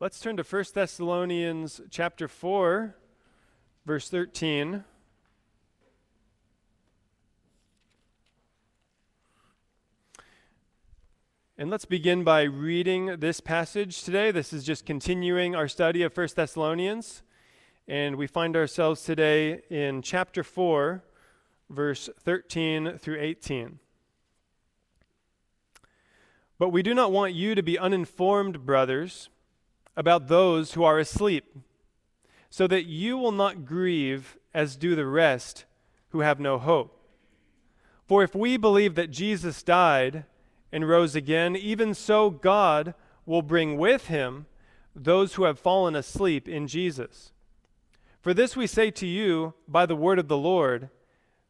Let's turn to 1 Thessalonians chapter 4, verse 13. And let's begin by reading this passage today. This is just continuing our study of 1 Thessalonians. And we find ourselves today in chapter 4, verse 13 through 18. But we do not want you to be uninformed, brothers, about those who are asleep, so that you will not grieve as do the rest who have no hope. For if we believe that Jesus died, and rose again, even so God will bring with him those who have fallen asleep in Jesus. For this we say to you by the word of the Lord,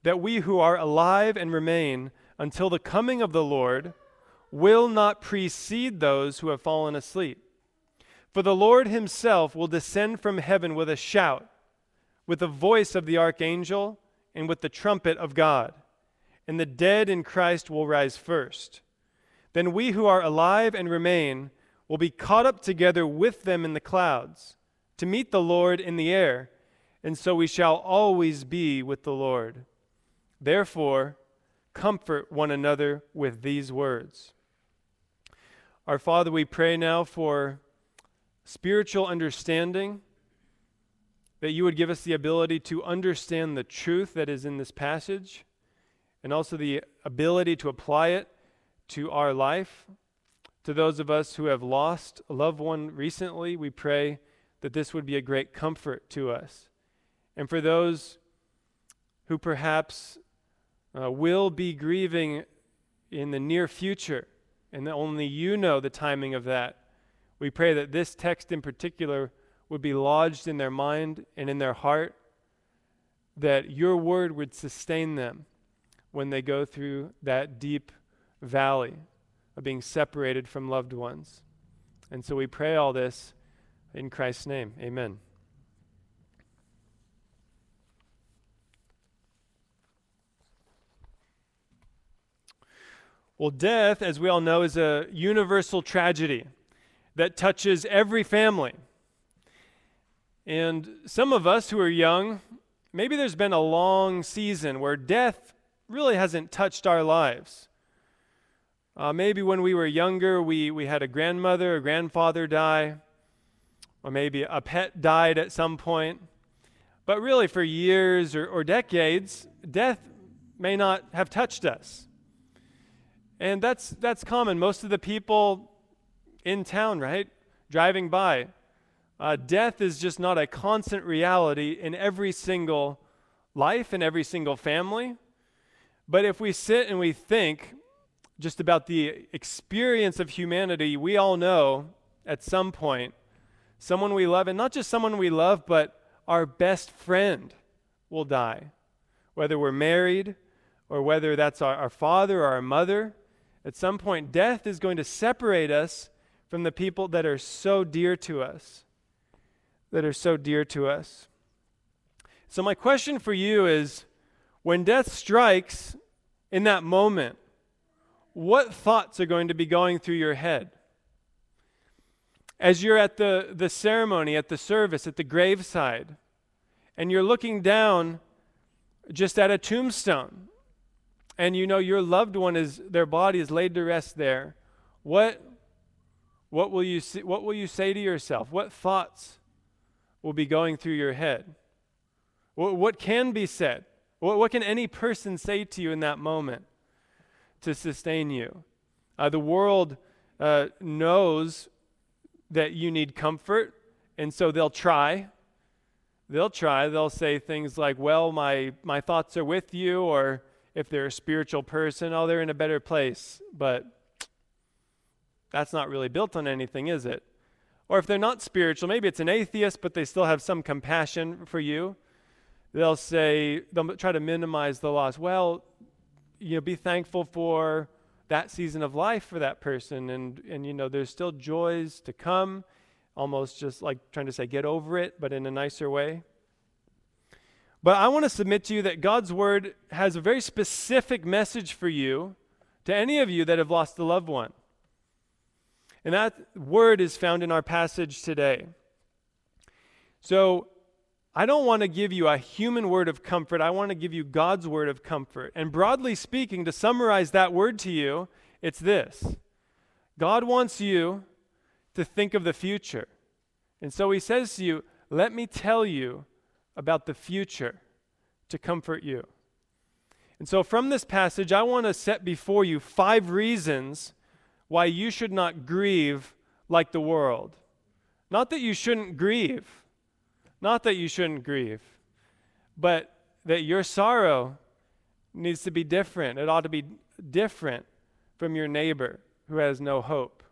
that we who are alive and remain until the coming of the Lord will not precede those who have fallen asleep. For the Lord himself will descend from heaven with a shout, with the voice of the archangel, and with the trumpet of God. And the dead in Christ will rise first. Then we who are alive and remain will be caught up together with them in the clouds to meet the Lord in the air, and so we shall always be with the Lord. Therefore, comfort one another with these words. Our Father, we pray now for spiritual understanding, that you would give us the ability to understand the truth that is in this passage, and also the ability to apply it to our life. To those of us who have lost a loved one recently, we pray that this would be a great comfort to us. And for those who perhaps uh, will be grieving in the near future, and only you know the timing of that, we pray that this text in particular would be lodged in their mind and in their heart, that your word would sustain them when they go through that deep valley of being separated from loved ones. And so we pray all this in Christ's name. Amen. Well, death, as we all know, is a universal tragedy that touches every family. And some of us who are young, maybe there's been a long season where death really hasn't touched our lives. Uh, maybe when we were younger, we, we had a grandmother, a grandfather die, or maybe a pet died at some point. But really, for years or, or decades, death may not have touched us. And that's, that's common. Most of the people in town, right, driving by, uh, death is just not a constant reality in every single life, in every single family. But if we sit and we think, just about the experience of humanity, we all know at some point someone we love, and not just someone we love, but our best friend will die. Whether we're married or whether that's our, our father or our mother, at some point, death is going to separate us from the people that are so dear to us. That are so dear to us. So, my question for you is when death strikes in that moment, what thoughts are going to be going through your head? As you're at the, the ceremony, at the service, at the graveside, and you're looking down just at a tombstone, and you know your loved one is, their body is laid to rest there, what, what, will you, what will you say to yourself? What thoughts will be going through your head? What, what can be said? What, what can any person say to you in that moment? to sustain you. Uh, the world uh, knows that you need comfort, and so they'll try. They'll try. They'll say things like, Well, my, my thoughts are with you, or if they're a spiritual person, oh, they're in a better place. But that's not really built on anything, is it? Or if they're not spiritual, maybe it's an atheist, but they still have some compassion for you. They'll say, they'll try to minimize the loss. Well, you know, be thankful for that season of life for that person. And, and, you know, there's still joys to come, almost just like trying to say, get over it, but in a nicer way. But I want to submit to you that God's word has a very specific message for you, to any of you that have lost a loved one. And that word is found in our passage today. So I don't want to give you a human word of comfort. I want to give you God's word of comfort. And broadly speaking, to summarize that word to you, it's this God wants you to think of the future. And so he says to you, Let me tell you about the future to comfort you. And so, from this passage, I want to set before you five reasons why you should not grieve like the world. Not that you shouldn't grieve, not that you shouldn't grieve, but that your sorrow needs to be different. It ought to be different from your neighbor who has no hope.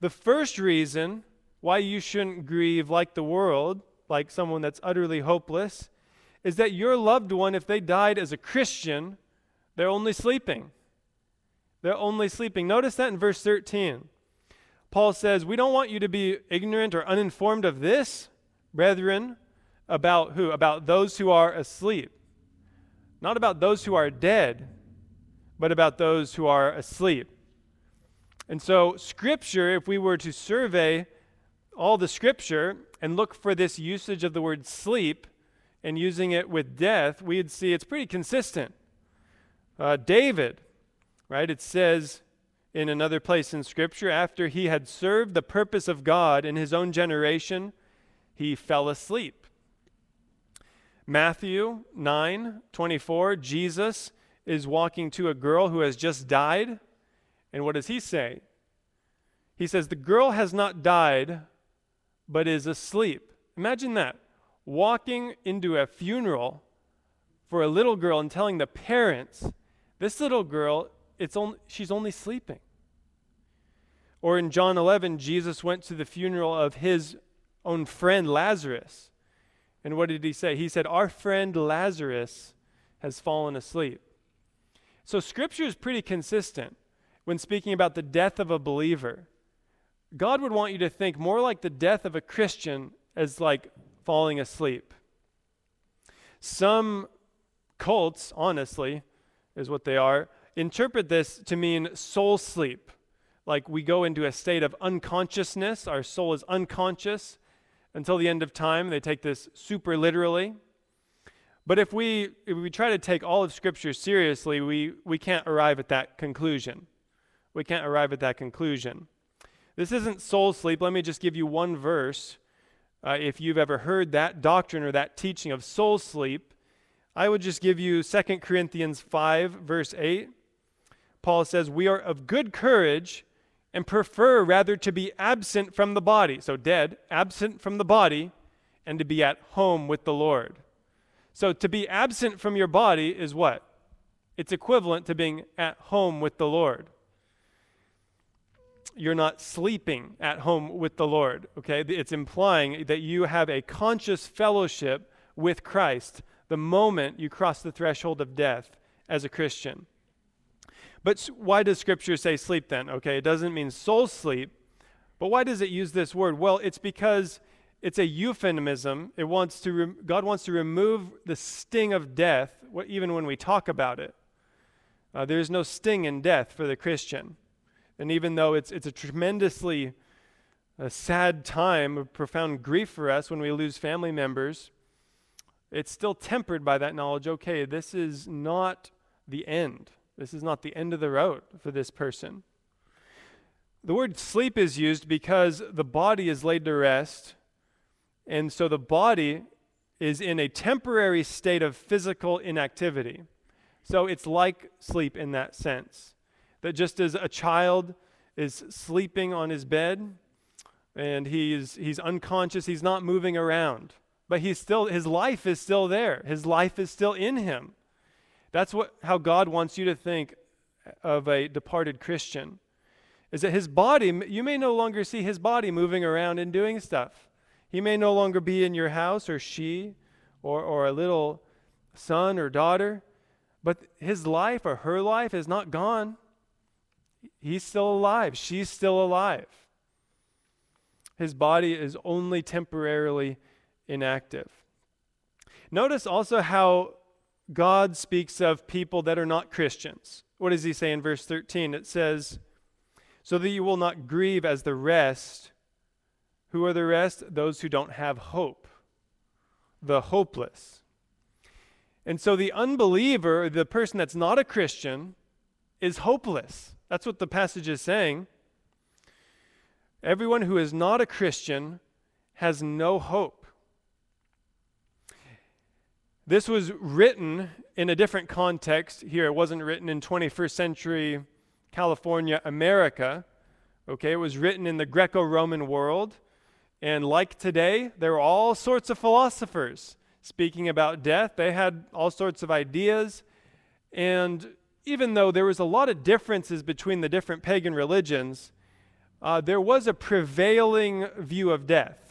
The first reason why you shouldn't grieve like the world, like someone that's utterly hopeless, is that your loved one, if they died as a Christian, they're only sleeping. They're only sleeping. Notice that in verse 13. Paul says, We don't want you to be ignorant or uninformed of this, brethren, about who? About those who are asleep. Not about those who are dead, but about those who are asleep. And so, Scripture, if we were to survey all the Scripture and look for this usage of the word sleep and using it with death, we'd see it's pretty consistent. Uh, David, right, it says in another place in Scripture, after he had served the purpose of God in his own generation, he fell asleep. Matthew 9 24, Jesus is walking to a girl who has just died. And what does he say? He says, The girl has not died, but is asleep. Imagine that. Walking into a funeral for a little girl and telling the parents, This little girl, it's only, she's only sleeping. Or in John 11, Jesus went to the funeral of his own friend Lazarus. And what did he say? He said, Our friend Lazarus has fallen asleep. So scripture is pretty consistent when speaking about the death of a believer. God would want you to think more like the death of a Christian as like falling asleep. Some cults, honestly, is what they are, interpret this to mean soul sleep. Like we go into a state of unconsciousness, our soul is unconscious until the end of time. They take this super literally. But if we, if we try to take all of Scripture seriously, we, we can't arrive at that conclusion. We can't arrive at that conclusion. This isn't soul sleep. Let me just give you one verse. Uh, if you've ever heard that doctrine or that teaching of soul sleep, I would just give you 2 Corinthians 5, verse 8. Paul says, We are of good courage and prefer rather to be absent from the body, so dead, absent from the body, and to be at home with the Lord. So to be absent from your body is what? It's equivalent to being at home with the Lord. You're not sleeping at home with the Lord, okay? It's implying that you have a conscious fellowship with Christ the moment you cross the threshold of death as a Christian. But why does Scripture say sleep then? Okay, it doesn't mean soul sleep, but why does it use this word? Well, it's because it's a euphemism. It wants to re- God wants to remove the sting of death, even when we talk about it. Uh, there's no sting in death for the Christian. And even though it's, it's a tremendously sad time of profound grief for us when we lose family members, it's still tempered by that knowledge okay, this is not the end. This is not the end of the road for this person. The word sleep is used because the body is laid to rest, and so the body is in a temporary state of physical inactivity. So it's like sleep in that sense. That just as a child is sleeping on his bed and he's, he's unconscious, he's not moving around, but he's still, his life is still there. His life is still in him. That's what, how God wants you to think of a departed Christian. Is that his body, you may no longer see his body moving around and doing stuff. He may no longer be in your house, or she, or, or a little son or daughter, but his life or her life is not gone. He's still alive. She's still alive. His body is only temporarily inactive. Notice also how God speaks of people that are not Christians. What does he say in verse 13? It says, so that you will not grieve as the rest. Who are the rest? Those who don't have hope, the hopeless. And so the unbeliever, the person that's not a Christian, is hopeless. That's what the passage is saying. Everyone who is not a Christian has no hope. This was written in a different context here. It wasn't written in 21st century California, America. Okay, it was written in the Greco Roman world. And like today, there were all sorts of philosophers speaking about death. They had all sorts of ideas. And even though there was a lot of differences between the different pagan religions, uh, there was a prevailing view of death.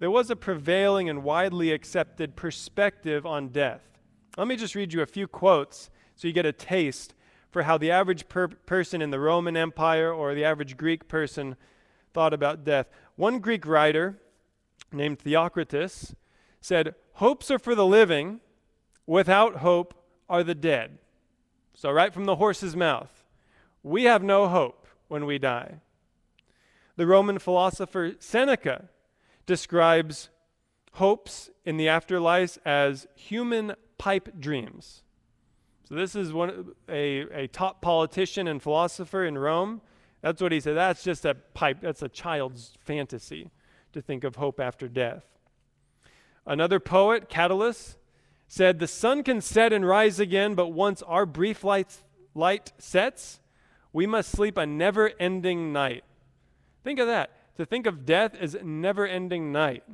There was a prevailing and widely accepted perspective on death. Let me just read you a few quotes so you get a taste for how the average per- person in the Roman Empire or the average Greek person thought about death. One Greek writer named Theocritus said, Hopes are for the living, without hope are the dead. So, right from the horse's mouth, we have no hope when we die. The Roman philosopher Seneca describes hopes in the afterlife as human pipe dreams. So this is one a, a top politician and philosopher in Rome. That's what he said. That's just a pipe. That's a child's fantasy to think of hope after death. Another poet, Catullus, said, "The sun can set and rise again, but once our brief light, light sets, we must sleep a never-ending night." Think of that. To think of death as never-ending night.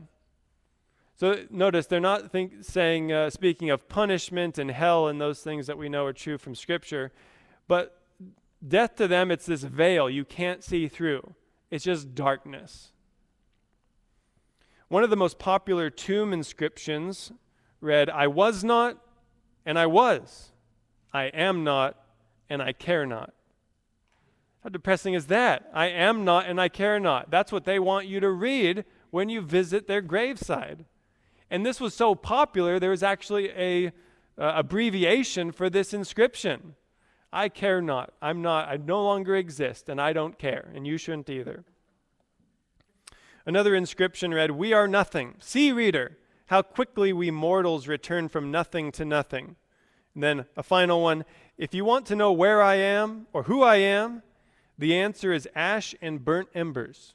So notice they're not think, saying, uh, speaking of punishment and hell and those things that we know are true from Scripture, but death to them, it's this veil you can't see through. It's just darkness. One of the most popular tomb inscriptions read, I was not, and I was. I am not, and I care not. How depressing is that? I am not, and I care not. That's what they want you to read when you visit their graveside. And this was so popular, there was actually a uh, abbreviation for this inscription. I care not. I'm not. I no longer exist, and I don't care, and you shouldn't either. Another inscription read, We are nothing. See, reader, how quickly we mortals return from nothing to nothing. And then a final one, If you want to know where I am or who I am, the answer is ash and burnt embers.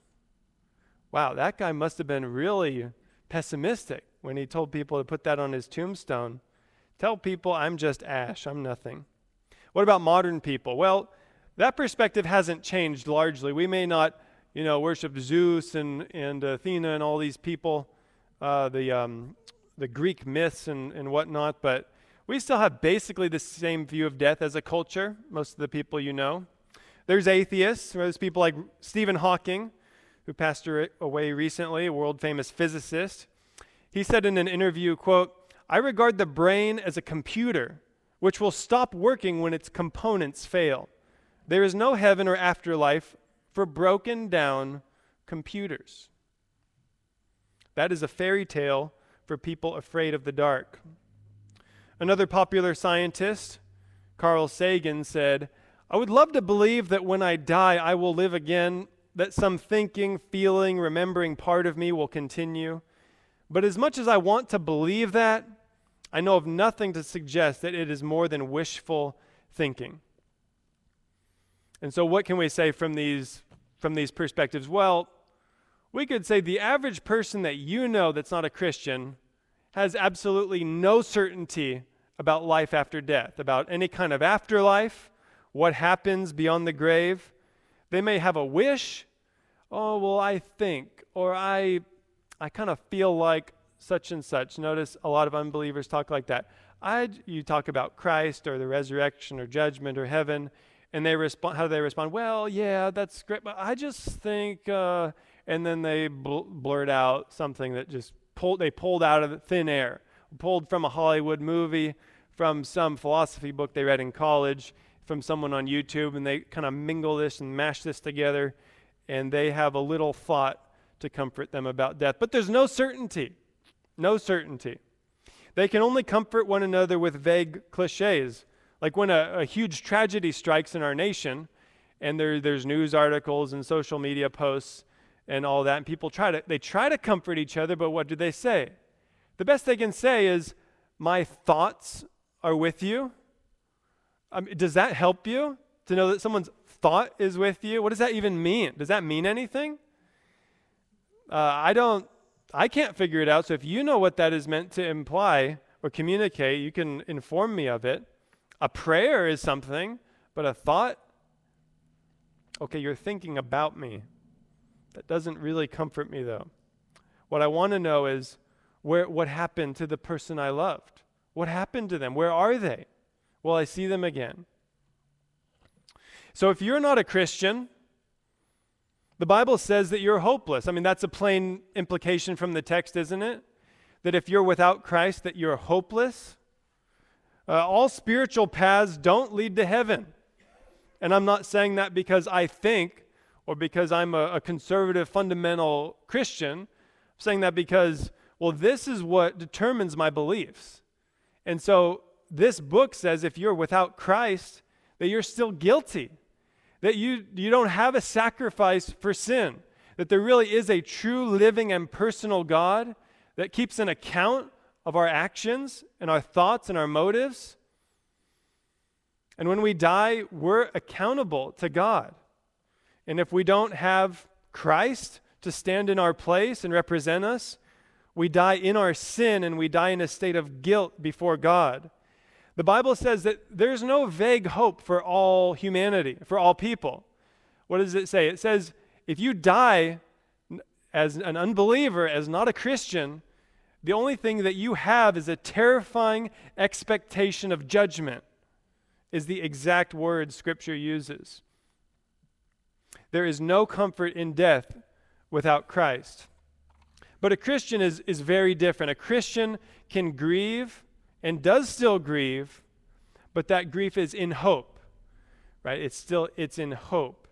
Wow, that guy must have been really pessimistic when he told people to put that on his tombstone. Tell people I'm just ash, I'm nothing. What about modern people? Well, that perspective hasn't changed largely. We may not, you know, worship Zeus and, and Athena and all these people, uh, the, um, the Greek myths and, and whatnot, but we still have basically the same view of death as a culture, most of the people you know. There's atheists, there's people like Stephen Hawking, who passed away recently, a world famous physicist. He said in an interview, quote, I regard the brain as a computer which will stop working when its components fail. There is no heaven or afterlife for broken down computers. That is a fairy tale for people afraid of the dark. Another popular scientist, Carl Sagan, said, I would love to believe that when I die, I will live again, that some thinking, feeling, remembering part of me will continue. But as much as I want to believe that, I know of nothing to suggest that it is more than wishful thinking. And so, what can we say from these, from these perspectives? Well, we could say the average person that you know that's not a Christian has absolutely no certainty about life after death, about any kind of afterlife, what happens beyond the grave. They may have a wish, oh, well, I think, or I I kind of feel like such and such. Notice a lot of unbelievers talk like that. I, you talk about Christ or the resurrection or judgment or heaven, and they respond. How do they respond? Well, yeah, that's great, but I just think, uh, and then they bl- blurt out something that just pulled. They pulled out of thin air, pulled from a Hollywood movie, from some philosophy book they read in college, from someone on YouTube, and they kind of mingle this and mash this together, and they have a little thought to comfort them about death. But there's no certainty. No certainty. They can only comfort one another with vague cliches. Like when a, a huge tragedy strikes in our nation, and there, there's news articles and social media posts and all that. And people try to they try to comfort each other, but what do they say? The best they can say is, "My thoughts are with you." Um, does that help you to know that someone's thought is with you? What does that even mean? Does that mean anything? Uh, I don't. I can't figure it out. So if you know what that is meant to imply or communicate, you can inform me of it. A prayer is something, but a thought, okay, you're thinking about me. That doesn't really comfort me, though. What I want to know is where, what happened to the person I loved? What happened to them? Where are they? Will I see them again? So if you're not a Christian, the Bible says that you're hopeless. I mean, that's a plain implication from the text, isn't it? That if you're without Christ, that you're hopeless. Uh, all spiritual paths don't lead to heaven. And I'm not saying that because I think or because I'm a, a conservative fundamental Christian. I'm saying that because, well, this is what determines my beliefs. And so this book says if you're without Christ, that you're still guilty, that you, you don't have a sacrifice for sin, that there really is a true living and personal God that keeps an account of our actions and our thoughts and our motives. And when we die, we're accountable to God. And if we don't have Christ to stand in our place and represent us, we die in our sin and we die in a state of guilt before God. The Bible says that there's no vague hope for all humanity, for all people. What does it say? It says if you die as an unbeliever, as not a Christian, the only thing that you have is a terrifying expectation of judgment, is the exact word Scripture uses. There is no comfort in death without Christ. But a Christian is, is very different. A Christian can grieve and does still grieve, but that grief is in hope, right? It's still, it's in hope.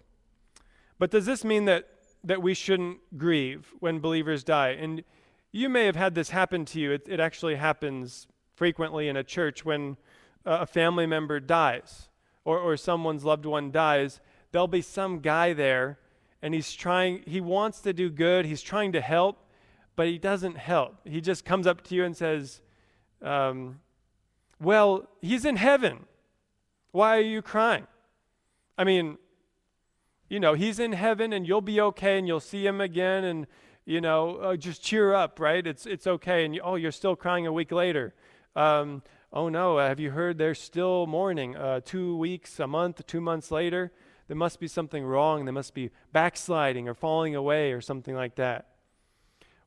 But does this mean that, that we shouldn't grieve when believers die? And you may have had this happen to you. It, it actually happens frequently in a church when a family member dies or, or someone's loved one dies. There'll be some guy there and he's trying, he wants to do good, he's trying to help, but he doesn't help. He just comes up to you and says, um, Well, he's in heaven. Why are you crying? I mean, you know, he's in heaven and you'll be okay and you'll see him again and, you know, uh, just cheer up, right? It's, it's okay. And, you, oh, you're still crying a week later. Um, oh, no, have you heard they're still mourning? Uh, two weeks, a month, two months later, there must be something wrong. They must be backsliding or falling away or something like that.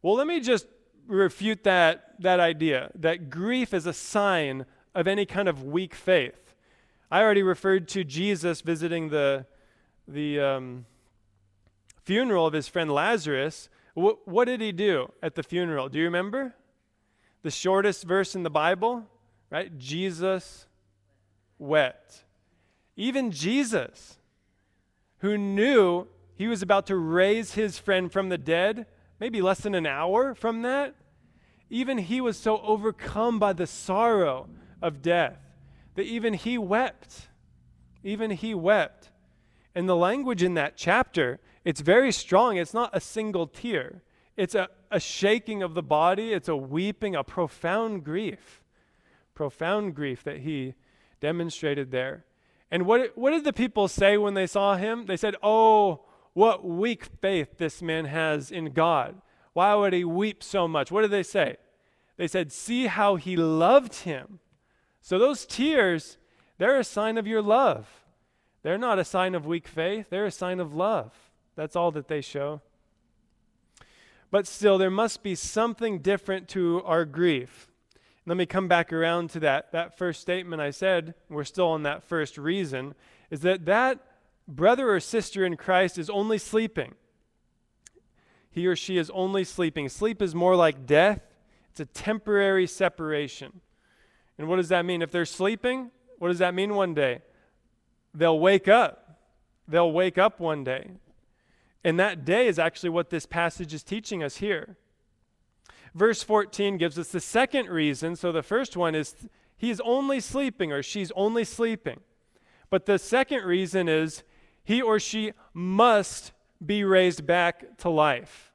Well, let me just refute that, that idea that grief is a sign of any kind of weak faith. I already referred to Jesus visiting the, the um, funeral of his friend Lazarus. W- what did he do at the funeral? Do you remember? The shortest verse in the Bible, right? Jesus wept. Even Jesus, who knew he was about to raise his friend from the dead, maybe less than an hour from that, even he was so overcome by the sorrow of death that even he wept. Even he wept. And the language in that chapter, it's very strong. It's not a single tear, it's a, a shaking of the body, it's a weeping, a profound grief. Profound grief that he demonstrated there. And what, what did the people say when they saw him? They said, Oh, what weak faith this man has in God. Why would he weep so much? What did they say? They said, See how he loved him. So those tears, they're a sign of your love. They're not a sign of weak faith, they're a sign of love. That's all that they show. But still, there must be something different to our grief. Let me come back around to that, that first statement I said. We're still on that first reason, is that that brother or sister in Christ is only sleeping. He or she is only sleeping. Sleep is more like death, it's a temporary separation. And what does that mean? If they're sleeping, what does that mean one day? They'll wake up. They'll wake up one day. And that day is actually what this passage is teaching us here. Verse 14 gives us the second reason. So the first one is he's only sleeping or she's only sleeping. But the second reason is he or she must be raised back to life.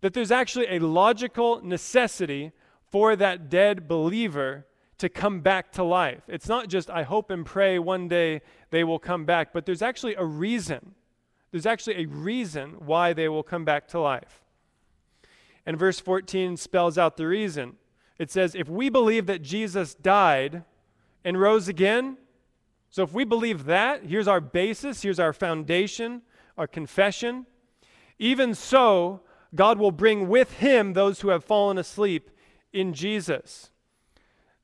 That there's actually a logical necessity for that dead believer to come back to life. It's not just, I hope and pray one day they will come back, but there's actually a reason. There's actually a reason why they will come back to life. And verse 14 spells out the reason. It says, If we believe that Jesus died and rose again, so if we believe that, here's our basis, here's our foundation, our confession. Even so, God will bring with him those who have fallen asleep in Jesus.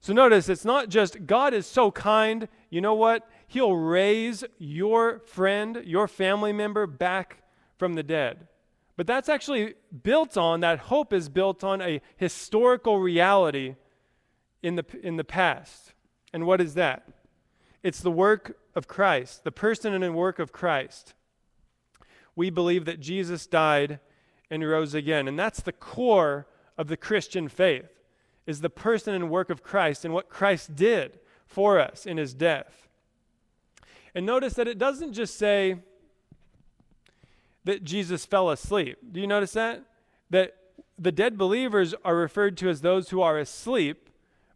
So notice, it's not just God is so kind, you know what? He'll raise your friend, your family member back from the dead. But that's actually built on, that hope is built on a historical reality in the, in the past. And what is that? It's the work of Christ, the person and work of Christ. We believe that Jesus died and rose again. And that's the core of the Christian faith, is the person and work of Christ and what Christ did for us in his death. And notice that it doesn't just say that Jesus fell asleep. Do you notice that? That the dead believers are referred to as those who are asleep,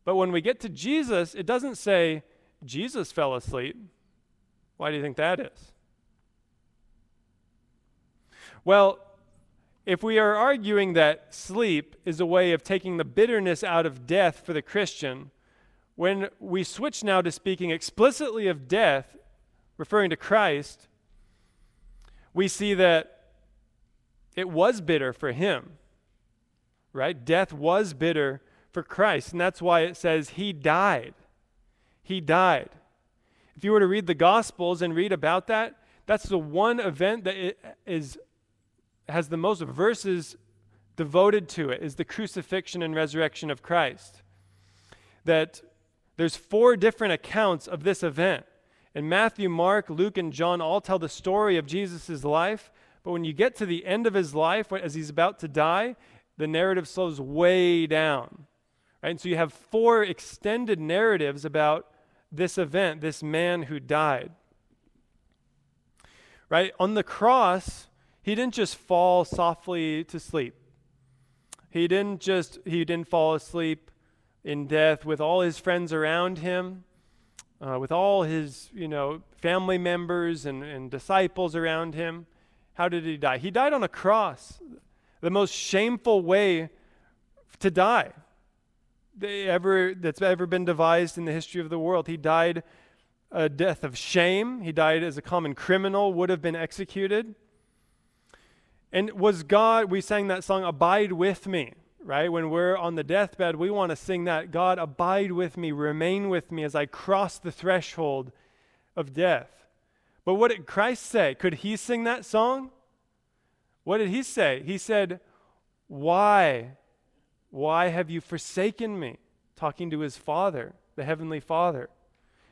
but when we get to Jesus, it doesn't say Jesus fell asleep. Why do you think that is? Well, if we are arguing that sleep is a way of taking the bitterness out of death for the Christian, when we switch now to speaking explicitly of death, referring to Christ, we see that it was bitter for him, right? Death was bitter for Christ, and that's why it says he died. He died. If you were to read the Gospels and read about that, that's the one event that is, has the most verses devoted to it is the crucifixion and resurrection of Christ. That there's four different accounts of this event. And Matthew, Mark, Luke, and John all tell the story of Jesus' life. But when you get to the end of his life, as he's about to die, the narrative slows way down. Right? And so you have four extended narratives about this event, this man who died. Right? On the cross, he didn't just fall softly to sleep. He didn't just he didn't fall asleep in death with all his friends around him uh, with all his, you know, family members and, and disciples around him. How did he die? He died on a cross, the most shameful way to die ever, that's ever been devised in the history of the world. He died a death of shame. He died as a common criminal, would have been executed. And was God, we sang that song, Abide with Me right? When we're on the deathbed, we want to sing that God, abide with me, remain with me as I cross the threshold of death. But what did Christ say? Could he sing that song? What did he say? He said, Why? Why have you forsaken me? Talking to his Father, the Heavenly Father.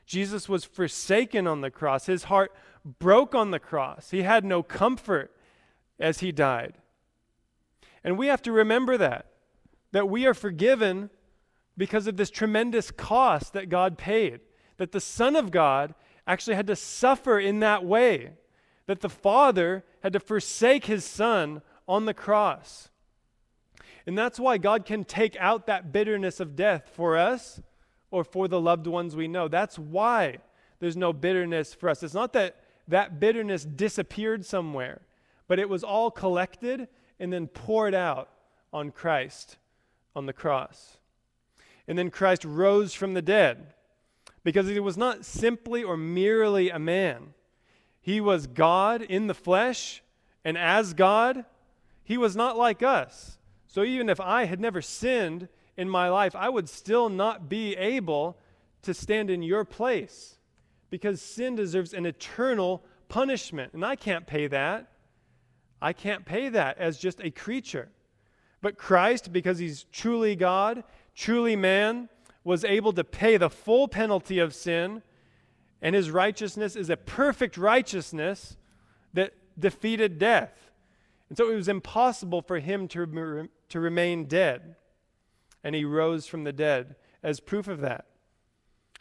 Jesus was forsaken on the cross. His heart broke on the cross. He had no comfort as he died. And we have to remember that that we are forgiven because of this tremendous cost that God paid. That the Son of God actually had to suffer in that way. That the Father had to forsake his Son on the cross. And that's why God can take out that bitterness of death for us or for the loved ones we know. That's why there's no bitterness for us. It's not that that bitterness disappeared somewhere, but it was all collected and then poured out on Christ on the cross. And then Christ rose from the dead because he was not simply or merely a man. He was God in the flesh, and as God, he was not like us. So even if I had never sinned in my life, I would still not be able to stand in your place because sin deserves an eternal punishment, and I can't pay that. I can't pay that as just a creature. But Christ, because he's truly God, truly man, was able to pay the full penalty of sin, and his righteousness is a perfect righteousness that defeated death. And so it was impossible for him to, to remain dead. And he rose from the dead as proof of that.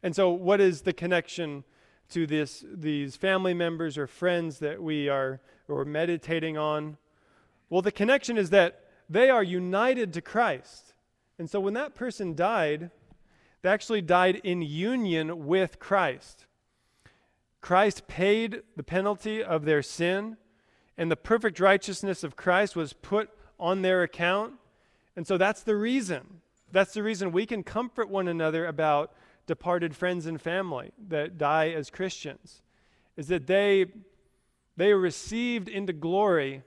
And so, what is the connection to this, these family members or friends that we are or meditating on? Well, the connection is that they are united to Christ. And so when that person died, they actually died in union with Christ. Christ paid the penalty of their sin, and the perfect righteousness of Christ was put on their account. And so that's the reason. That's the reason we can comfort one another about departed friends and family that die as Christians, is that they, they are received into glory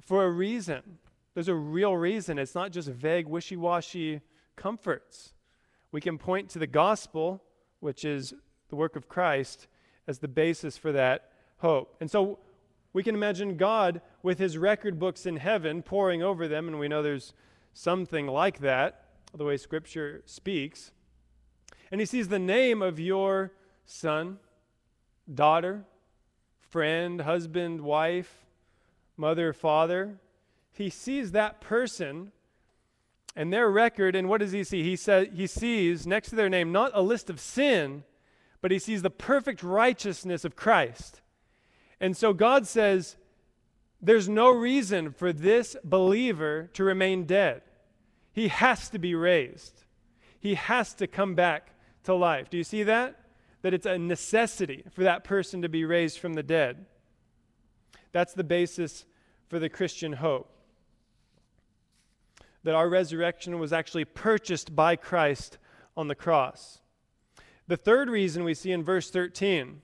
for a reason. There's a real reason. It's not just vague, wishy washy comforts. We can point to the gospel, which is the work of Christ, as the basis for that hope. And so we can imagine God with his record books in heaven poring over them, and we know there's something like that, the way Scripture speaks. And he sees the name of your son, daughter, friend, husband, wife, mother, father. He sees that person and their record, and what does he see? He says he sees next to their name not a list of sin, but he sees the perfect righteousness of Christ. And so God says, there's no reason for this believer to remain dead. He has to be raised. He has to come back to life. Do you see that? That it's a necessity for that person to be raised from the dead. That's the basis for the Christian hope. That our resurrection was actually purchased by Christ on the cross. The third reason we see in verse 13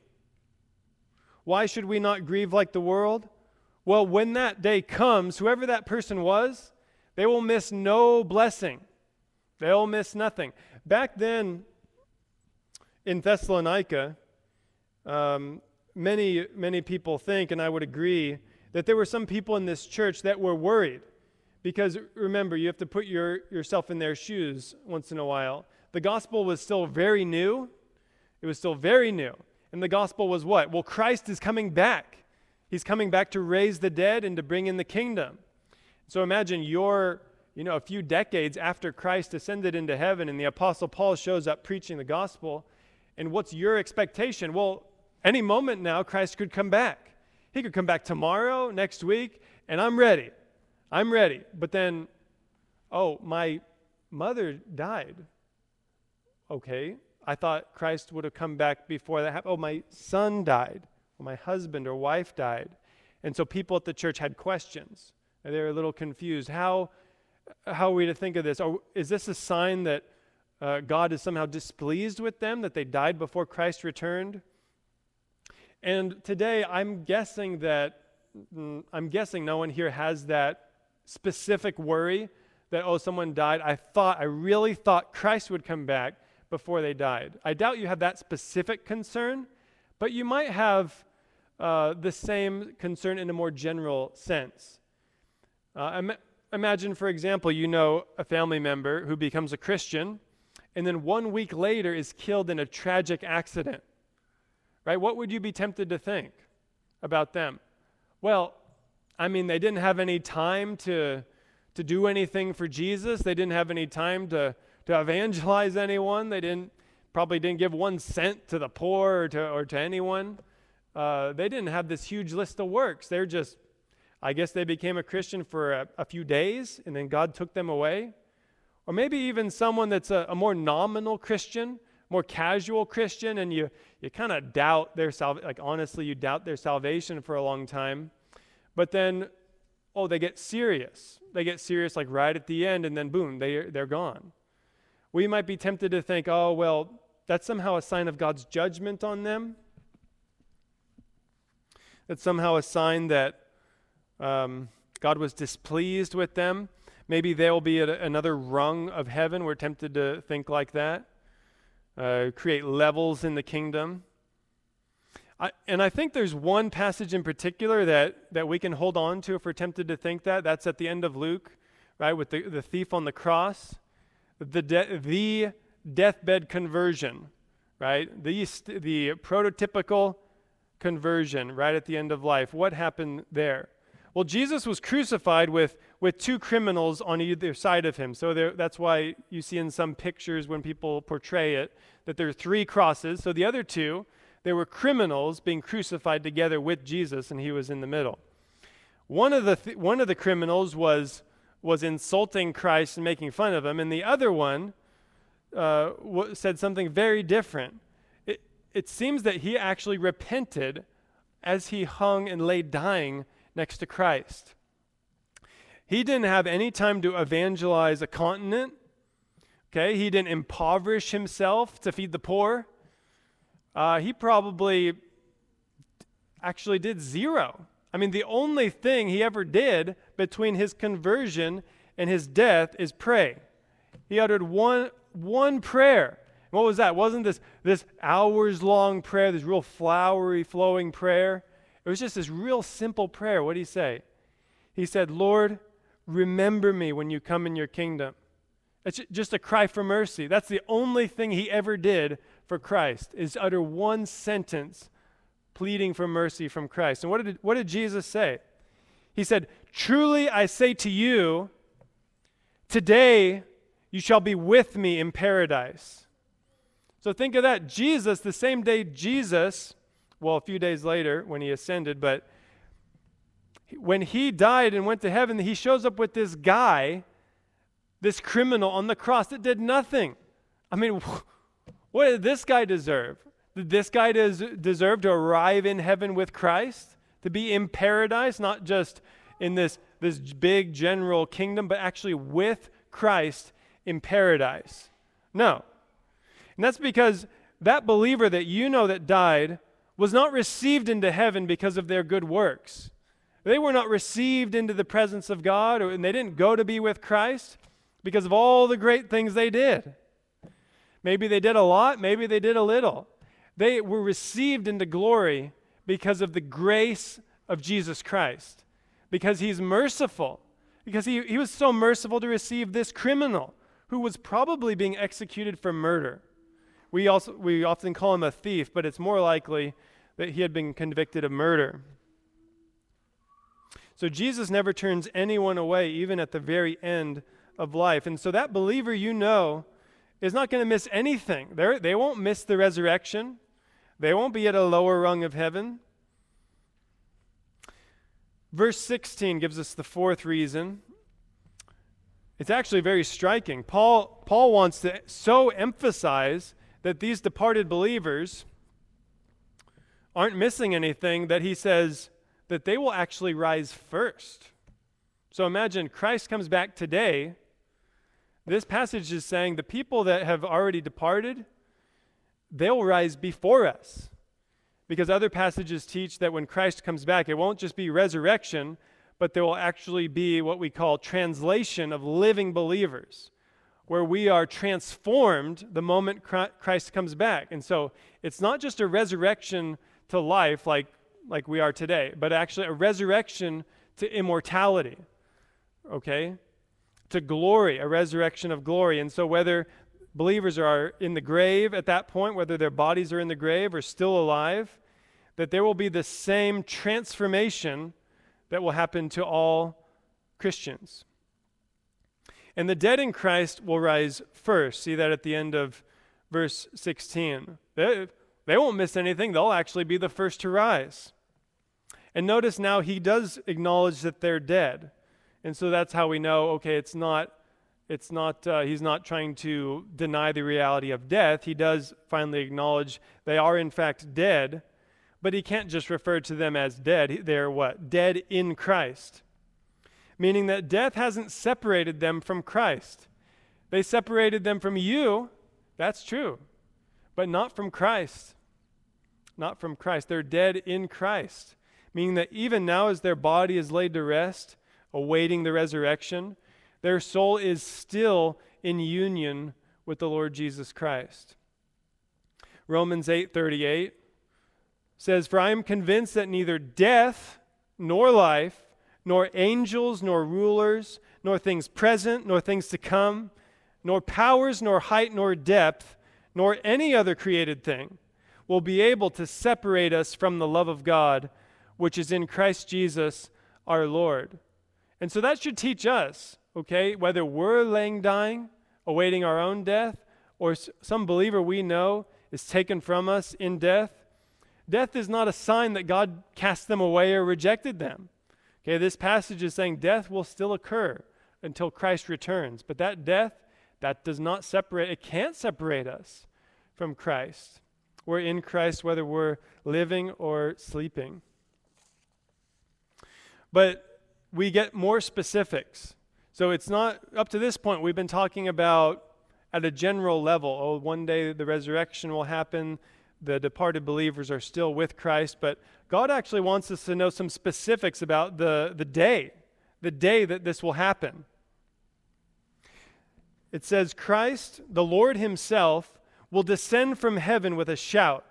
why should we not grieve like the world? Well, when that day comes, whoever that person was, they will miss no blessing. They'll miss nothing. Back then in Thessalonica, um, many, many people think, and I would agree, that there were some people in this church that were worried. Because remember, you have to put your, yourself in their shoes once in a while. The gospel was still very new. It was still very new. And the gospel was what? Well, Christ is coming back. He's coming back to raise the dead and to bring in the kingdom. So imagine you're, you know, a few decades after Christ ascended into heaven and the apostle Paul shows up preaching the gospel. And what's your expectation? Well, any moment now Christ could come back. He could come back tomorrow, next week, and I'm ready. I'm ready. But then, oh, my mother died. Okay, I thought Christ would have come back before that happened. Oh, my son died, or my husband or wife died. And so people at the church had questions. They were a little confused. How, how are we to think of this? Or is this a sign that uh, God is somehow displeased with them, that they died before Christ returned? And today, I'm guessing that, mm, I'm guessing no one here has that specific worry that, oh, someone died. I thought, I really thought Christ would come back before they died. I doubt you have that specific concern, but you might have uh, the same concern in a more general sense. Uh, Im- imagine, for example, you know a family member who becomes a Christian and then one week later is killed in a tragic accident. Right? What would you be tempted to think about them? Well, I mean, they didn't have any time to, to do anything for Jesus. They didn't have any time to to evangelize anyone. They didn't probably didn't give one cent to the poor or to, or to anyone. Uh, they didn't have this huge list of works. They're just, I guess they became a Christian for a, a few days and then God took them away. Or maybe even someone that's a, a more nominal Christian, more casual Christian, and you, you kind of doubt their salvation. Like, honestly, you doubt their salvation for a long time. But then, oh, they get serious. They get serious like right at the end, and then boom, they, they're gone we might be tempted to think, oh, well, that's somehow a sign of God's judgment on them. That's somehow a sign that um, God was displeased with them. Maybe they'll be at another rung of heaven. We're tempted to think like that. Uh, create levels in the kingdom. I, and I think there's one passage in particular that, that we can hold on to if we're tempted to think that. That's at the end of Luke, right, with the, the thief on the cross the, de- the deathbed conversion, right? The, the prototypical conversion right at the end of life. What happened there? Well, Jesus was crucified with, with two criminals on either side of him. So there, that's why you see in some pictures when people portray it that there are three crosses. So the other two, They were criminals being crucified together with Jesus, and he was in the middle. One of the, th- one of the criminals was, was insulting Christ and making fun of him, and the other one uh, w- said something very different. It, it seems that he actually repented as he hung and lay dying next to Christ. He didn't have any time to evangelize a continent. Okay, he didn't impoverish himself to feed the poor. Uh, he probably actually did zero. I mean, the only thing he ever did between his conversion and his death is pray. He uttered one, one prayer. What was that? Wasn't this, this hours long prayer, this real flowery, flowing prayer? It was just this real simple prayer. What did he say? He said, Lord, remember me when you come in your kingdom. It's just a cry for mercy. That's the only thing he ever did for Christ, is utter one sentence pleading for mercy from Christ. And what did, what did Jesus say? He said, Truly I say to you, today you shall be with me in paradise. So think of that. Jesus, the same day Jesus, well, a few days later when he ascended, but when he died and went to heaven, he shows up with this guy, this criminal on the cross that did nothing. I mean, what did this guy deserve? This guy des- deserve to arrive in heaven with Christ? To be in paradise, not just in this, this big general kingdom, but actually with Christ in paradise? No. And that's because that believer that you know that died was not received into heaven because of their good works. They were not received into the presence of God, and they didn't go to be with Christ because of all the great things they did. Maybe they did a lot, maybe they did a little. They were received into glory because of the grace of Jesus Christ, because he's merciful, because he, he was so merciful to receive this criminal who was probably being executed for murder. We, also, we often call him a thief, but it's more likely that he had been convicted of murder. So Jesus never turns anyone away, even at the very end of life. And so that believer you know is not going to miss anything. They're, they won't miss the resurrection, they won't be at a lower rung of heaven. Verse 16 gives us the fourth reason. It's actually very striking. Paul, Paul wants to so emphasize that these departed believers aren't missing anything that he says that they will actually rise first. So imagine Christ comes back today. This passage is saying the people that have already departed, they'll rise before us. Because other passages teach that when Christ comes back, it won't just be resurrection, but there will actually be what we call translation of living believers, where we are transformed the moment Christ comes back. And so it's not just a resurrection to life like, like we are today, but actually a resurrection to immortality, okay? To glory, a resurrection of glory. And so whether believers are in the grave at that point, whether their bodies are in the grave or still alive, that there will be the same transformation that will happen to all Christians. And the dead in Christ will rise first. See that at the end of verse 16. They, they won't miss anything, they'll actually be the first to rise. And notice now he does acknowledge that they're dead. And so that's how we know okay, it's not. It's not, uh, he's not trying to deny the reality of death. He does finally acknowledge they are, in fact, dead, but he can't just refer to them as dead. They're what? Dead in Christ. Meaning that death hasn't separated them from Christ. They separated them from you, that's true, but not from Christ not from Christ. They're dead in Christ, meaning that even now, as their body is laid to rest, awaiting the resurrection, their soul is still in union with the Lord Jesus Christ. Romans 8:38 says, "For I am convinced that neither death nor life, nor angels nor rulers, nor things present nor things to come, nor powers nor height nor depth, nor any other created thing will be able to separate us from the love of God, which is in Christ Jesus our Lord. And so that should teach us, okay, whether we're laying dying, awaiting our own death, or some believer we know is taken from us in death, Death is not a sign that God cast them away or rejected them. Okay, this passage is saying death will still occur until Christ returns. But that death, that does not separate, it can't separate us from Christ. We're in Christ whether we're living or sleeping. But we get more specifics. So it's not, up to this point, we've been talking about at a general level. Oh, one day the resurrection will happen, the departed believers are still with Christ. But God actually wants us to know some specifics about the, the day, the day that this will happen. It says, Christ, the Lord Himself, will descend from heaven with a shout,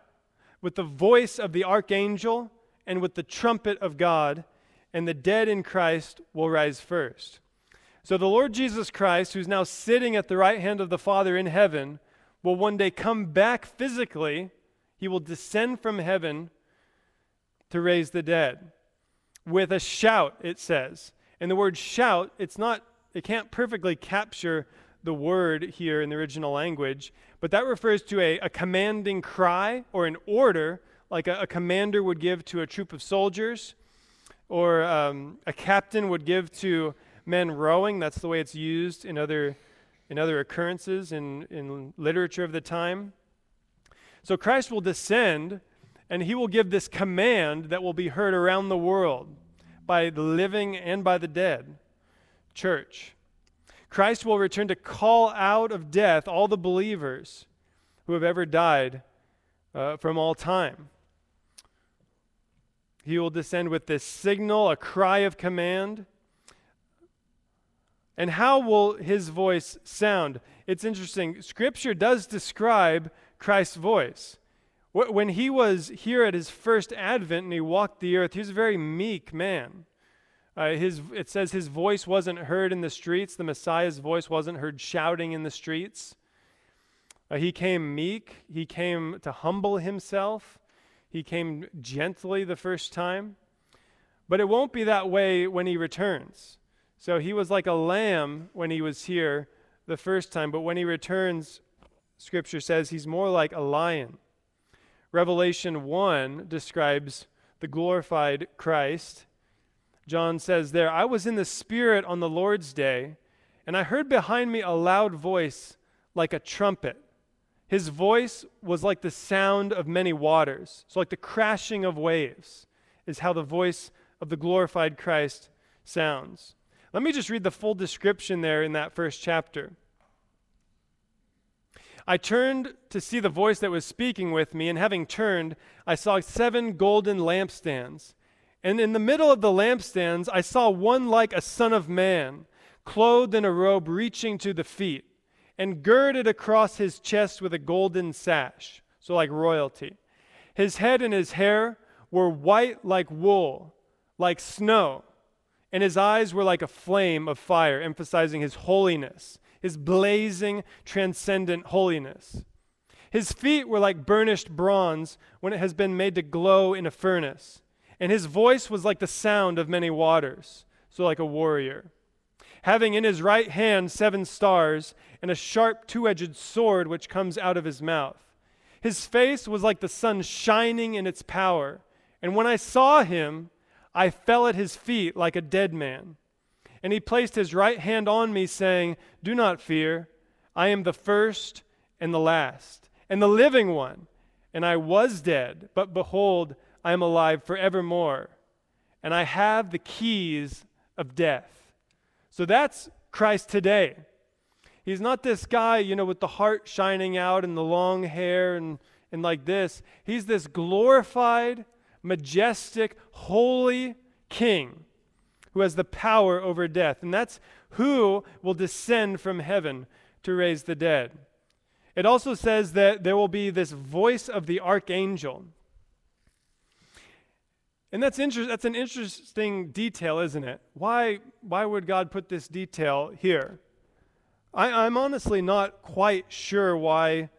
with the voice of the archangel, and with the trumpet of God, and the dead in Christ will rise first. So the Lord Jesus Christ, who's now sitting at the right hand of the Father in heaven, will one day come back physically. He will descend from heaven to raise the dead with a shout, it says. And the word shout, it's not, it can't perfectly capture the word here in the original language, but that refers to a, a commanding cry or an order, like a, a, commander would give to a troop of soldiers, or um, a captain would give to men rowing. That's the way it's used in other, in other occurrences in, in literature of the time. So Christ will descend and he will give this command that will be heard around the world by the living and by the dead. Church. Christ will return to call out of death all the believers who have ever died uh, from all time. He will descend with this signal, a cry of command. And how will his voice sound? It's interesting. Scripture does describe Christ's voice. When he was here at his first advent and he walked the earth, he was a very meek man. Uh, his, it says his voice wasn't heard in the streets. The Messiah's voice wasn't heard shouting in the streets. Uh, he came meek. He came to humble himself. He came gently the first time. But it won't be that way when he returns. So he was like a lamb when he was here the first time, but when he returns, Scripture says he's more like a lion. Revelation 1 describes the glorified Christ. John says there, I was in the Spirit on the Lord's day, and I heard behind me a loud voice like a trumpet. His voice was like the sound of many waters. So, like the crashing of waves, is how the voice of the glorified Christ sounds. Let me just read the full description there in that first chapter. I turned to see the voice that was speaking with me, and having turned, I saw seven golden lampstands. And in the middle of the lampstands, I saw one like a son of man, clothed in a robe reaching to the feet, and girded across his chest with a golden sash, so like royalty. His head and his hair were white like wool, like snow and his eyes were like a flame of fire, emphasizing his holiness, his blazing, transcendent holiness. His feet were like burnished bronze when it has been made to glow in a furnace, and his voice was like the sound of many waters, so like a warrior. Having in his right hand seven stars and a sharp two edged sword which comes out of his mouth. His face was like the sun shining in its power, and when I saw him, I fell at his feet like a dead man. And he placed his right hand on me, saying, Do not fear. I am the first and the last, and the living one. And I was dead, but behold, I am alive forevermore. And I have the keys of death. So that's Christ today. He's not this guy, you know, with the heart shining out and the long hair and, and like this. He's this glorified, majestic, holy king who has the power over death. And that's who will descend from heaven to raise the dead. It also says that there will be this voice of the archangel. And that's, inter- that's an interesting detail, isn't it? Why, why would God put this detail here? I, am honestly not quite sure why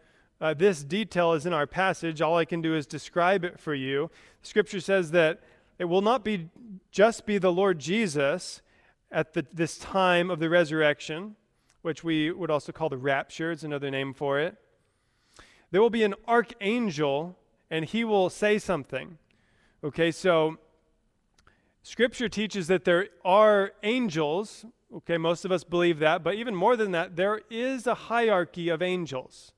uh, this detail is in our passage. All I can do is describe it for you. Scripture says that it will not be just be the Lord Jesus at the, this time of the resurrection, which we would also call the rapture, it's another name for it. There will be an archangel and he will say something. Okay, so Scripture teaches that there are angels. Okay, most of us believe that, but even more than that, there is a hierarchy of angels.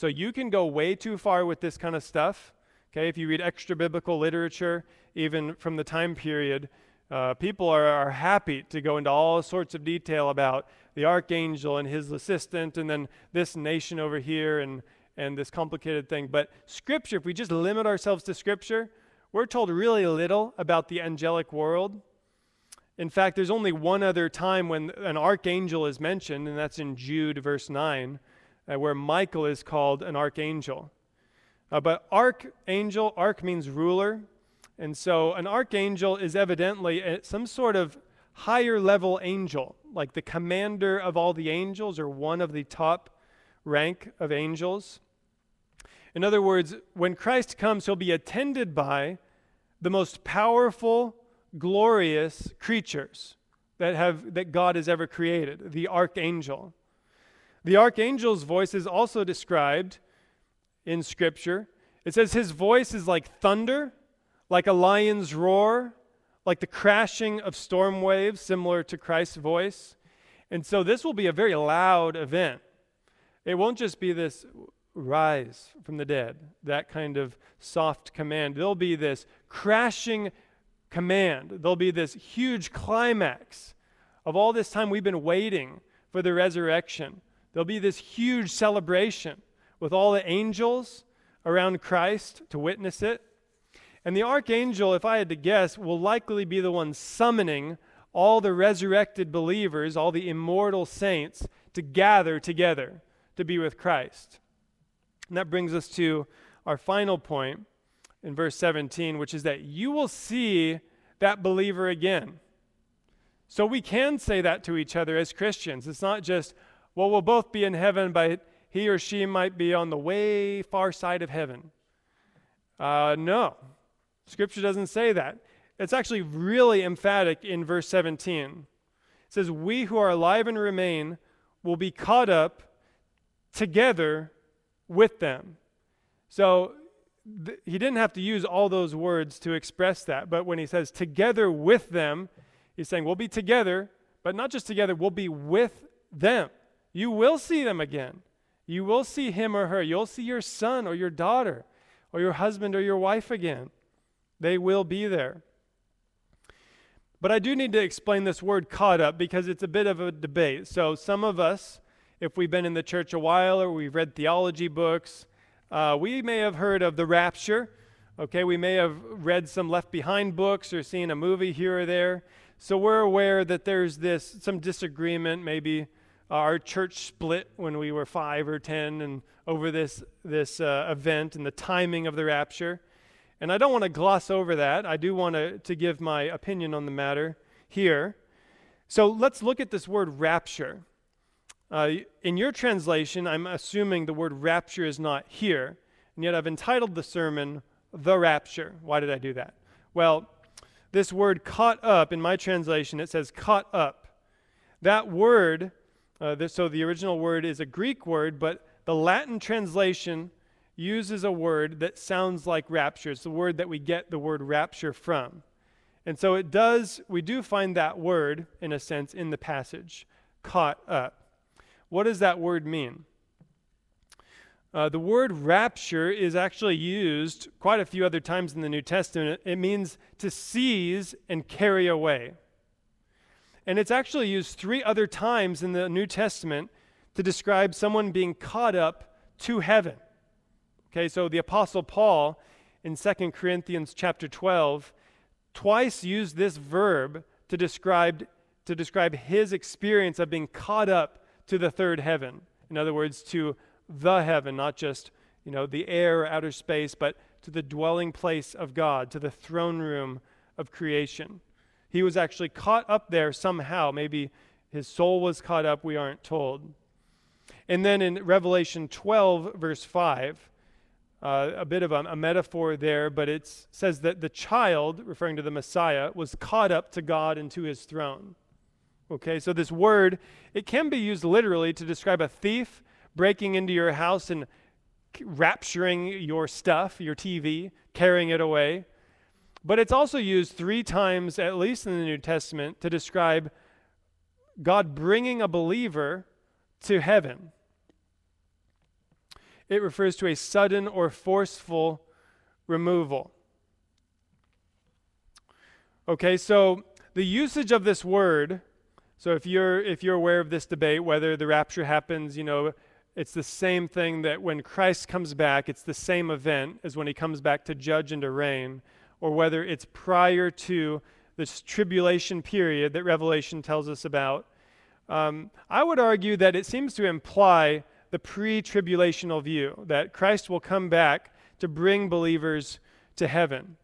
So you can go way too far with this kind of stuff. Okay, if you read extra biblical literature, even from the time period, uh, people are, are happy to go into all sorts of detail about the archangel and his assistant, and then this nation over here, and, and this complicated thing. But Scripture, if we just limit ourselves to Scripture, we're told really little about the angelic world. In fact, there's only one other time when an archangel is mentioned, and that's in Jude, verse 9, uh, where Michael is called an archangel. Uh, but archangel, arch means ruler. And so an archangel is evidently a, some sort of higher level angel, like the commander of all the angels or one of the top rank of angels. In other words, when Christ comes, he'll be attended by the most powerful, glorious creatures that have that God has ever created, the archangel. The archangel's voice is also described in scripture. It says his voice is like thunder like a lion's roar, like the crashing of storm waves, similar to Christ's voice. And so this will be a very loud event. It won't just be this rise from the dead, that kind of soft command. There'll be this crashing command. There'll be this huge climax of all this time we've been waiting for the resurrection. There'll be this huge celebration with all the angels around Christ to witness it. And the archangel, if I had to guess, will likely be the one summoning all the resurrected believers, all the immortal saints, to gather together to be with Christ. And that brings us to our final point in verse 17, which is that you will see that believer again. So we can say that to each other as Christians. It's not just, well, we'll both be in heaven, but he or she might be on the way far side of heaven. Uh, no, Scripture doesn't say that. It's actually really emphatic in verse 17. It says, We who are alive and remain will be caught up together with them. So th- he didn't have to use all those words to express that, but when he says together with them, he's saying we'll be together, but not just together, we'll be with them. You will see them again. You will see him or her. You'll see your son or your daughter or your husband or your wife again. They will be there. But I do need to explain this word caught up because it's a bit of a debate. So, some of us, if we've been in the church a while or we've read theology books, uh, we may have heard of the rapture. Okay, we may have read some Left Behind books or seen a movie here or there. So, we're aware that there's this, some disagreement, maybe our church split when we were five or ten and over this, this uh, event and the timing of the rapture. And I don't want to gloss over that. I do want to, to give my opinion on the matter here. So let's look at this word rapture. Uh, in your translation, I'm assuming the word rapture is not here, and yet I've entitled the sermon, The Rapture. Why did I do that? Well, this word caught up, in my translation, it says caught up. That word, uh, this, so the original word is a Greek word, but the Latin translation uses a word that sounds like rapture. It's the word that we get the word rapture from. And so it does, we do find that word, in a sense, in the passage, caught up. What does that word mean? Uh, the word rapture is actually used quite a few other times in the New Testament. It means to seize and carry away. And it's actually used three other times in the New Testament to describe someone being caught up to heaven. Okay, so the Apostle Paul in 2 Corinthians chapter 12 twice used this verb to describe, to describe his experience of being caught up to the third heaven. In other words, to the heaven, not just you know, the air or outer space, but to the dwelling place of God, to the throne room of creation. He was actually caught up there somehow. Maybe his soul was caught up, we aren't told. And then in Revelation 12, verse 5, uh, a bit of a, a, metaphor there, but it says that the child, referring to the Messiah, was caught up to God and to his throne. Okay, so this word, it can be used literally to describe a thief breaking into your house and rapturing your stuff, your TV, carrying it away. But it's also used three times, at least in the New Testament, to describe God bringing a believer to heaven. It refers to a sudden or forceful removal. Okay, so the usage of this word, so if you're if you're aware of this debate whether the rapture happens, you know, it's the same thing that when Christ comes back, it's the same event as when he comes back to judge and to reign, or whether it's prior to this tribulation period that Revelation tells us about. Um, I would argue that it seems to imply the pre tribulational view that Christ will come back to bring believers to heaven.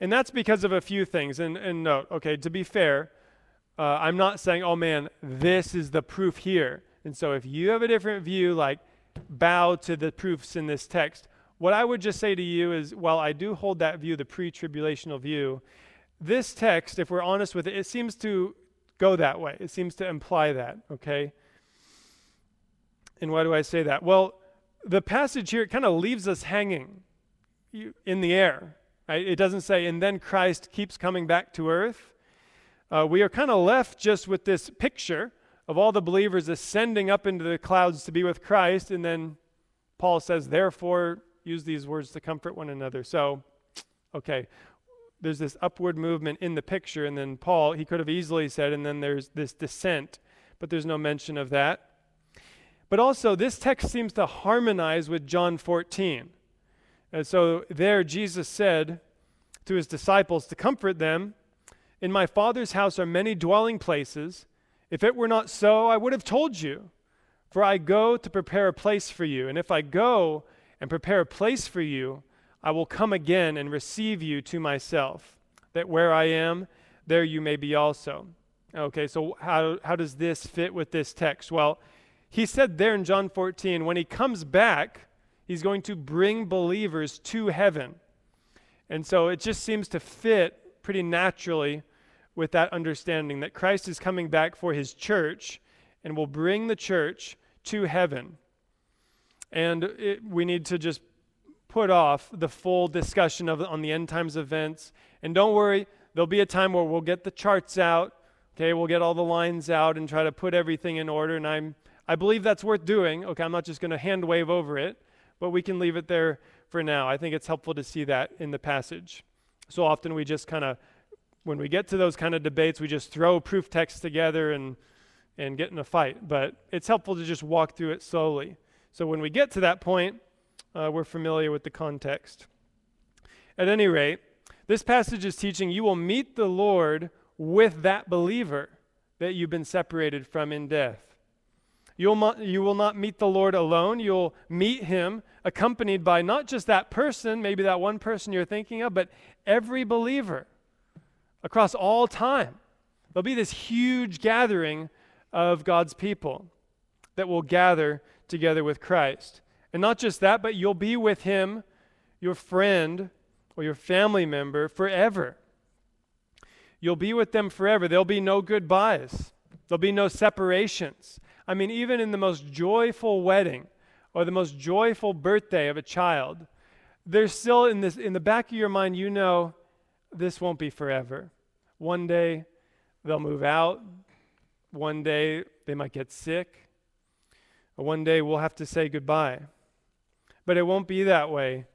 And that's because of a few things. And, and note, okay, to be fair, uh, I'm not saying, oh man, this is the proof here. And so if you have a different view, like bow to the proofs in this text. What I would just say to you is while I do hold that view, the pre tribulational view, this text, if we're honest with it, it seems to go that way. It seems to imply that, okay? And why do I say that? Well, the passage here kind of leaves us hanging in the air. Right? It doesn't say, and then Christ keeps coming back to earth. Uh, we are kind of left just with this picture of all the believers ascending up into the clouds to be with Christ. And then Paul says, therefore, use these words to comfort one another. So, okay, there's this upward movement in the picture. And then Paul, he could have easily said, and then there's this descent, but there's no mention of that. But also, this text seems to harmonize with John 14. And so there, Jesus said to his disciples to comfort them In my Father's house are many dwelling places. If it were not so, I would have told you. For I go to prepare a place for you. And if I go and prepare a place for you, I will come again and receive you to myself, that where I am, there you may be also. Okay, so how, how does this fit with this text? Well, he said there in John 14, when he comes back, he's going to bring believers to heaven. And so it just seems to fit pretty naturally with that understanding that Christ is coming back for his church and will bring the church to heaven. And it, we need to just put off the full discussion of on the end times events. And don't worry, there'll be a time where we'll get the charts out. Okay, we'll get all the lines out and try to put everything in order. And I'm I believe that's worth doing. Okay, I'm not just going to hand wave over it, but we can leave it there for now. I think it's helpful to see that in the passage. So often we just kind of when we get to those kind of debates, we just throw proof texts together and, and get in a fight. But it's helpful to just walk through it slowly. So when we get to that point, uh, we're familiar with the context. At any rate, this passage is teaching you will meet the Lord with that believer that you've been separated from in death. You'll, you will not meet the Lord alone. You'll meet him accompanied by not just that person, maybe that one person you're thinking of, but every believer across all time. There'll be this huge gathering of God's people that will gather together with Christ. And not just that, but you'll be with him, your friend or your family member, forever. You'll be with them forever. There'll be no goodbyes, there'll be no separations. I mean, even in the most joyful wedding or the most joyful birthday of a child, there's still in this in the back of your mind, you know, this won't be forever. One day they'll move out. One day they might get sick. One day we'll have to say goodbye. But it won't be that way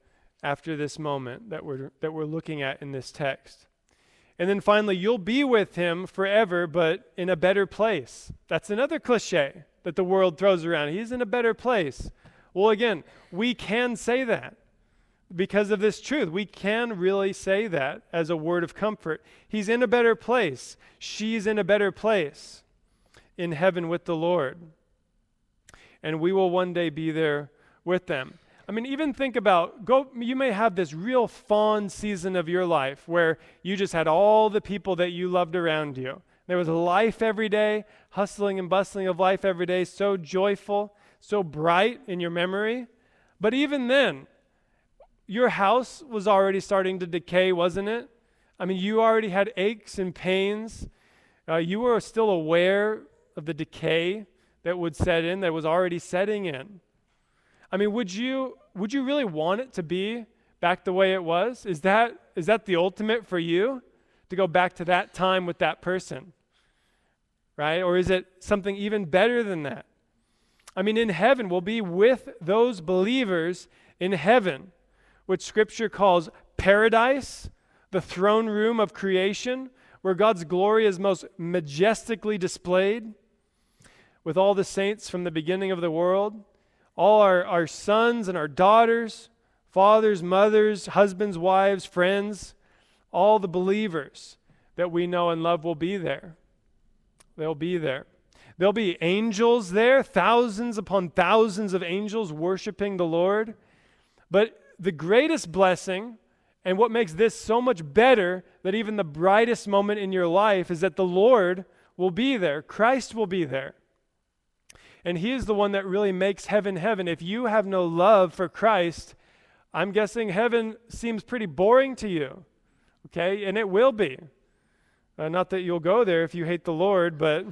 after this moment that we're, that we're looking at in this text. And then finally, you'll be with him forever, but in a better place. That's another cliche that the world throws around. He's in a better place. Well, again, we can say that because of this truth. We can really say that as a word of comfort. He's in a better place. She's in a better place in heaven with the Lord. And we will one day be there with them. I mean, even think about go you may have this real fond season of your life where you just had all the people that you loved around you. There was life every day, hustling and bustling of life every day, so joyful, so bright in your memory. But even then, your house was already starting to decay, wasn't it? I mean, you already had aches and pains. Uh, you were still aware of the decay that would set in, that was already setting in. I mean, would you would you really want it to be back the way it was? Is that is that the ultimate for you to go back to that time with that person? Right? Or is it something even better than that? I mean, in heaven, we'll be with those believers in heaven, which scripture calls paradise, the throne room of creation, where God's glory is most majestically displayed with all the saints from the beginning of the world, all our, our sons and our daughters, fathers, mothers, husbands, wives, friends, all the believers that we know and love will be there. They'll be there. There'll be angels there, thousands upon thousands of angels worshiping the Lord. But the greatest blessing, and what makes this so much better than even the brightest moment in your life, is that the Lord will be there. Christ will be there. And He is the one that really makes heaven heaven. If you have no love for Christ, I'm guessing heaven seems pretty boring to you. Okay? And it will be. Uh, not that you'll go there if you hate the Lord, but.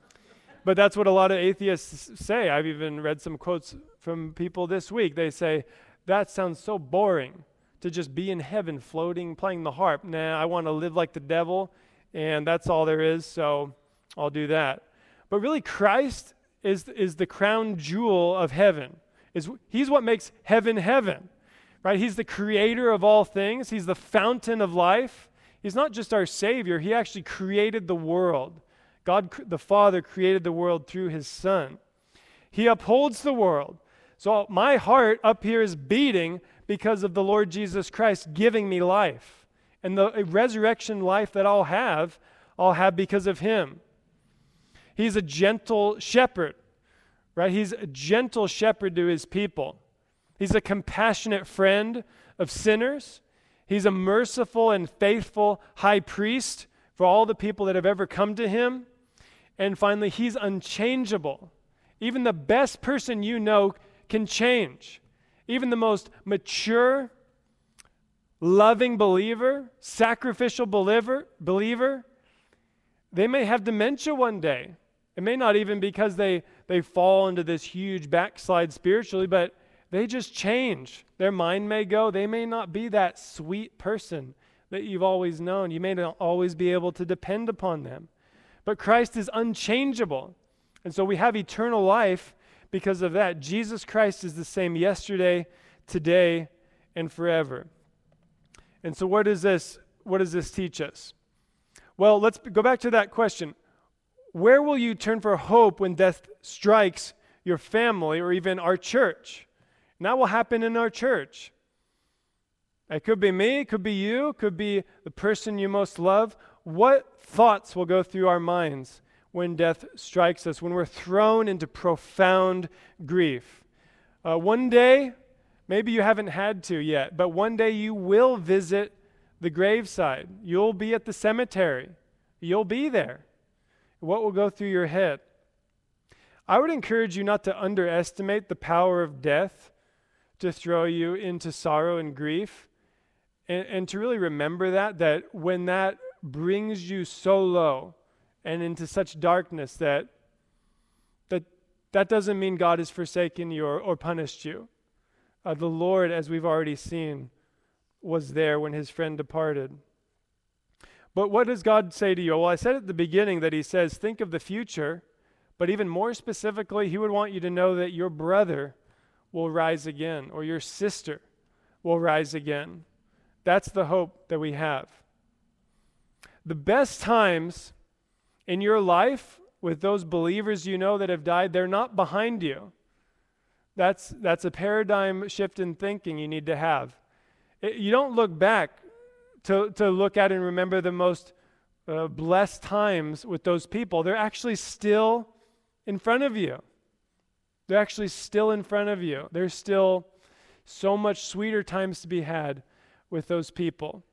but that's what a lot of atheists say. I've even read some quotes from people this week. They say, That sounds so boring to just be in heaven floating, playing the harp. Nah, I want to live like the devil, and that's all there is, so I'll do that. But really, Christ is, is the crown jewel of heaven. Is, he's what makes heaven heaven, right? He's the creator of all things, He's the fountain of life. He's not just our Savior, He actually created the world. God the Father created the world through His Son. He upholds the world. So my heart up here is beating because of the Lord Jesus Christ giving me life. And the resurrection life that I'll have, I'll have because of Him. He's a gentle shepherd, right? He's a gentle shepherd to his people. He's a compassionate friend of sinners. He's a merciful and faithful high priest for all the people that have ever come to him. And finally, he's unchangeable. Even the best person you know can change. Even the most mature, loving believer, sacrificial believer, believer, they may have dementia one day. It may not even because they, they fall into this huge backslide spiritually, but they just change. Their mind may go. They may not be that sweet person that you've always known. You may not always be able to depend upon them. But Christ is unchangeable. And so we have eternal life because of that. Jesus Christ is the same yesterday, today, and forever. And so what does this what does this teach us? Well, let's go back to that question. Where will you turn for hope when death strikes your family or even our church? And that will happen in our church. It could be me, it could be you, it could be the person you most love. What thoughts will go through our minds when death strikes us, when we're thrown into profound grief? Uh, one day, maybe you haven't had to yet, but one day you will visit the graveside. You'll be at the cemetery. You'll be there what will go through your head? I would encourage you not to underestimate the power of death to throw you into sorrow and grief. And, and to really remember that, that when that brings you so low and into such darkness that that, that doesn't mean God has forsaken you or, or punished you. Uh, the Lord, as we've already seen, was there when his friend departed. But what does God say to you? Well, I said at the beginning that He says, think of the future, but even more specifically, He would want you to know that your brother will rise again or your sister will rise again. That's the hope that we have. The best times in your life with those believers you know that have died, they're not behind you. That's, that's a paradigm shift in thinking you need to have. It, you don't look back to, to look at and remember the most uh, blessed times with those people. They're actually still in front of you. They're actually still in front of you. There's still so much sweeter times to be had with those people.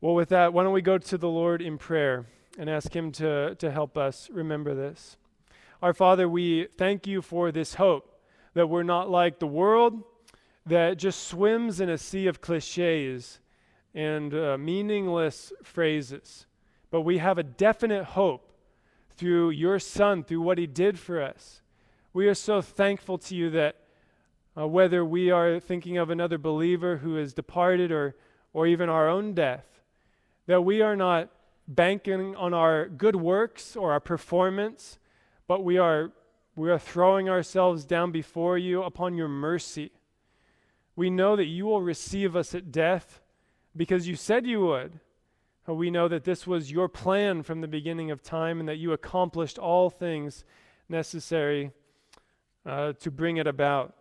Well, with that, why don't we go to the Lord in prayer and ask Him to, to help us remember this? Our Father, we thank you for this hope that we're not like the world that just swims in a sea of cliches and uh, meaningless phrases. But we have a definite hope through your Son, through what He did for us. We are so thankful to you that uh, whether we are thinking of another believer who has departed or, or even our own death, that we are not banking on our good works or our performance, but we are, we are throwing ourselves down before you upon your mercy. We know that you will receive us at death because you said you would. We know that this was your plan from the beginning of time and that you accomplished all things necessary uh, to bring it about.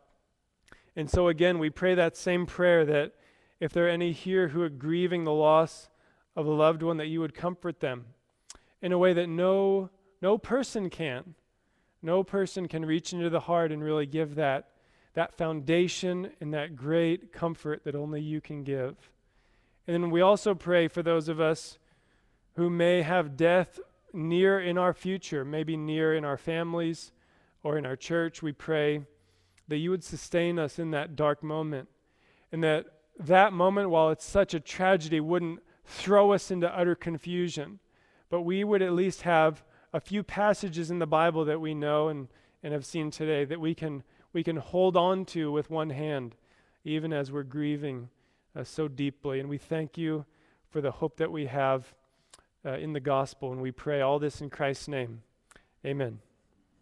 And so, again, we pray that same prayer that if there are any here who are grieving the loss of a loved one, that you would comfort them in a way that no, no person can. No person can reach into the heart and really give that, that foundation and that great comfort that only you can give. And then we also pray for those of us who may have death near in our future, maybe near in our families or in our church. We pray that you would sustain us in that dark moment and that that moment, while it's such a tragedy, wouldn't throw us into utter confusion, but we would at least have a few passages in the Bible that we know and, and have seen today that we can, we can hold on to with one hand, even as we're grieving uh, so deeply. And we thank you for the hope that we have uh, in the gospel. And we pray all this in Christ's name. Amen.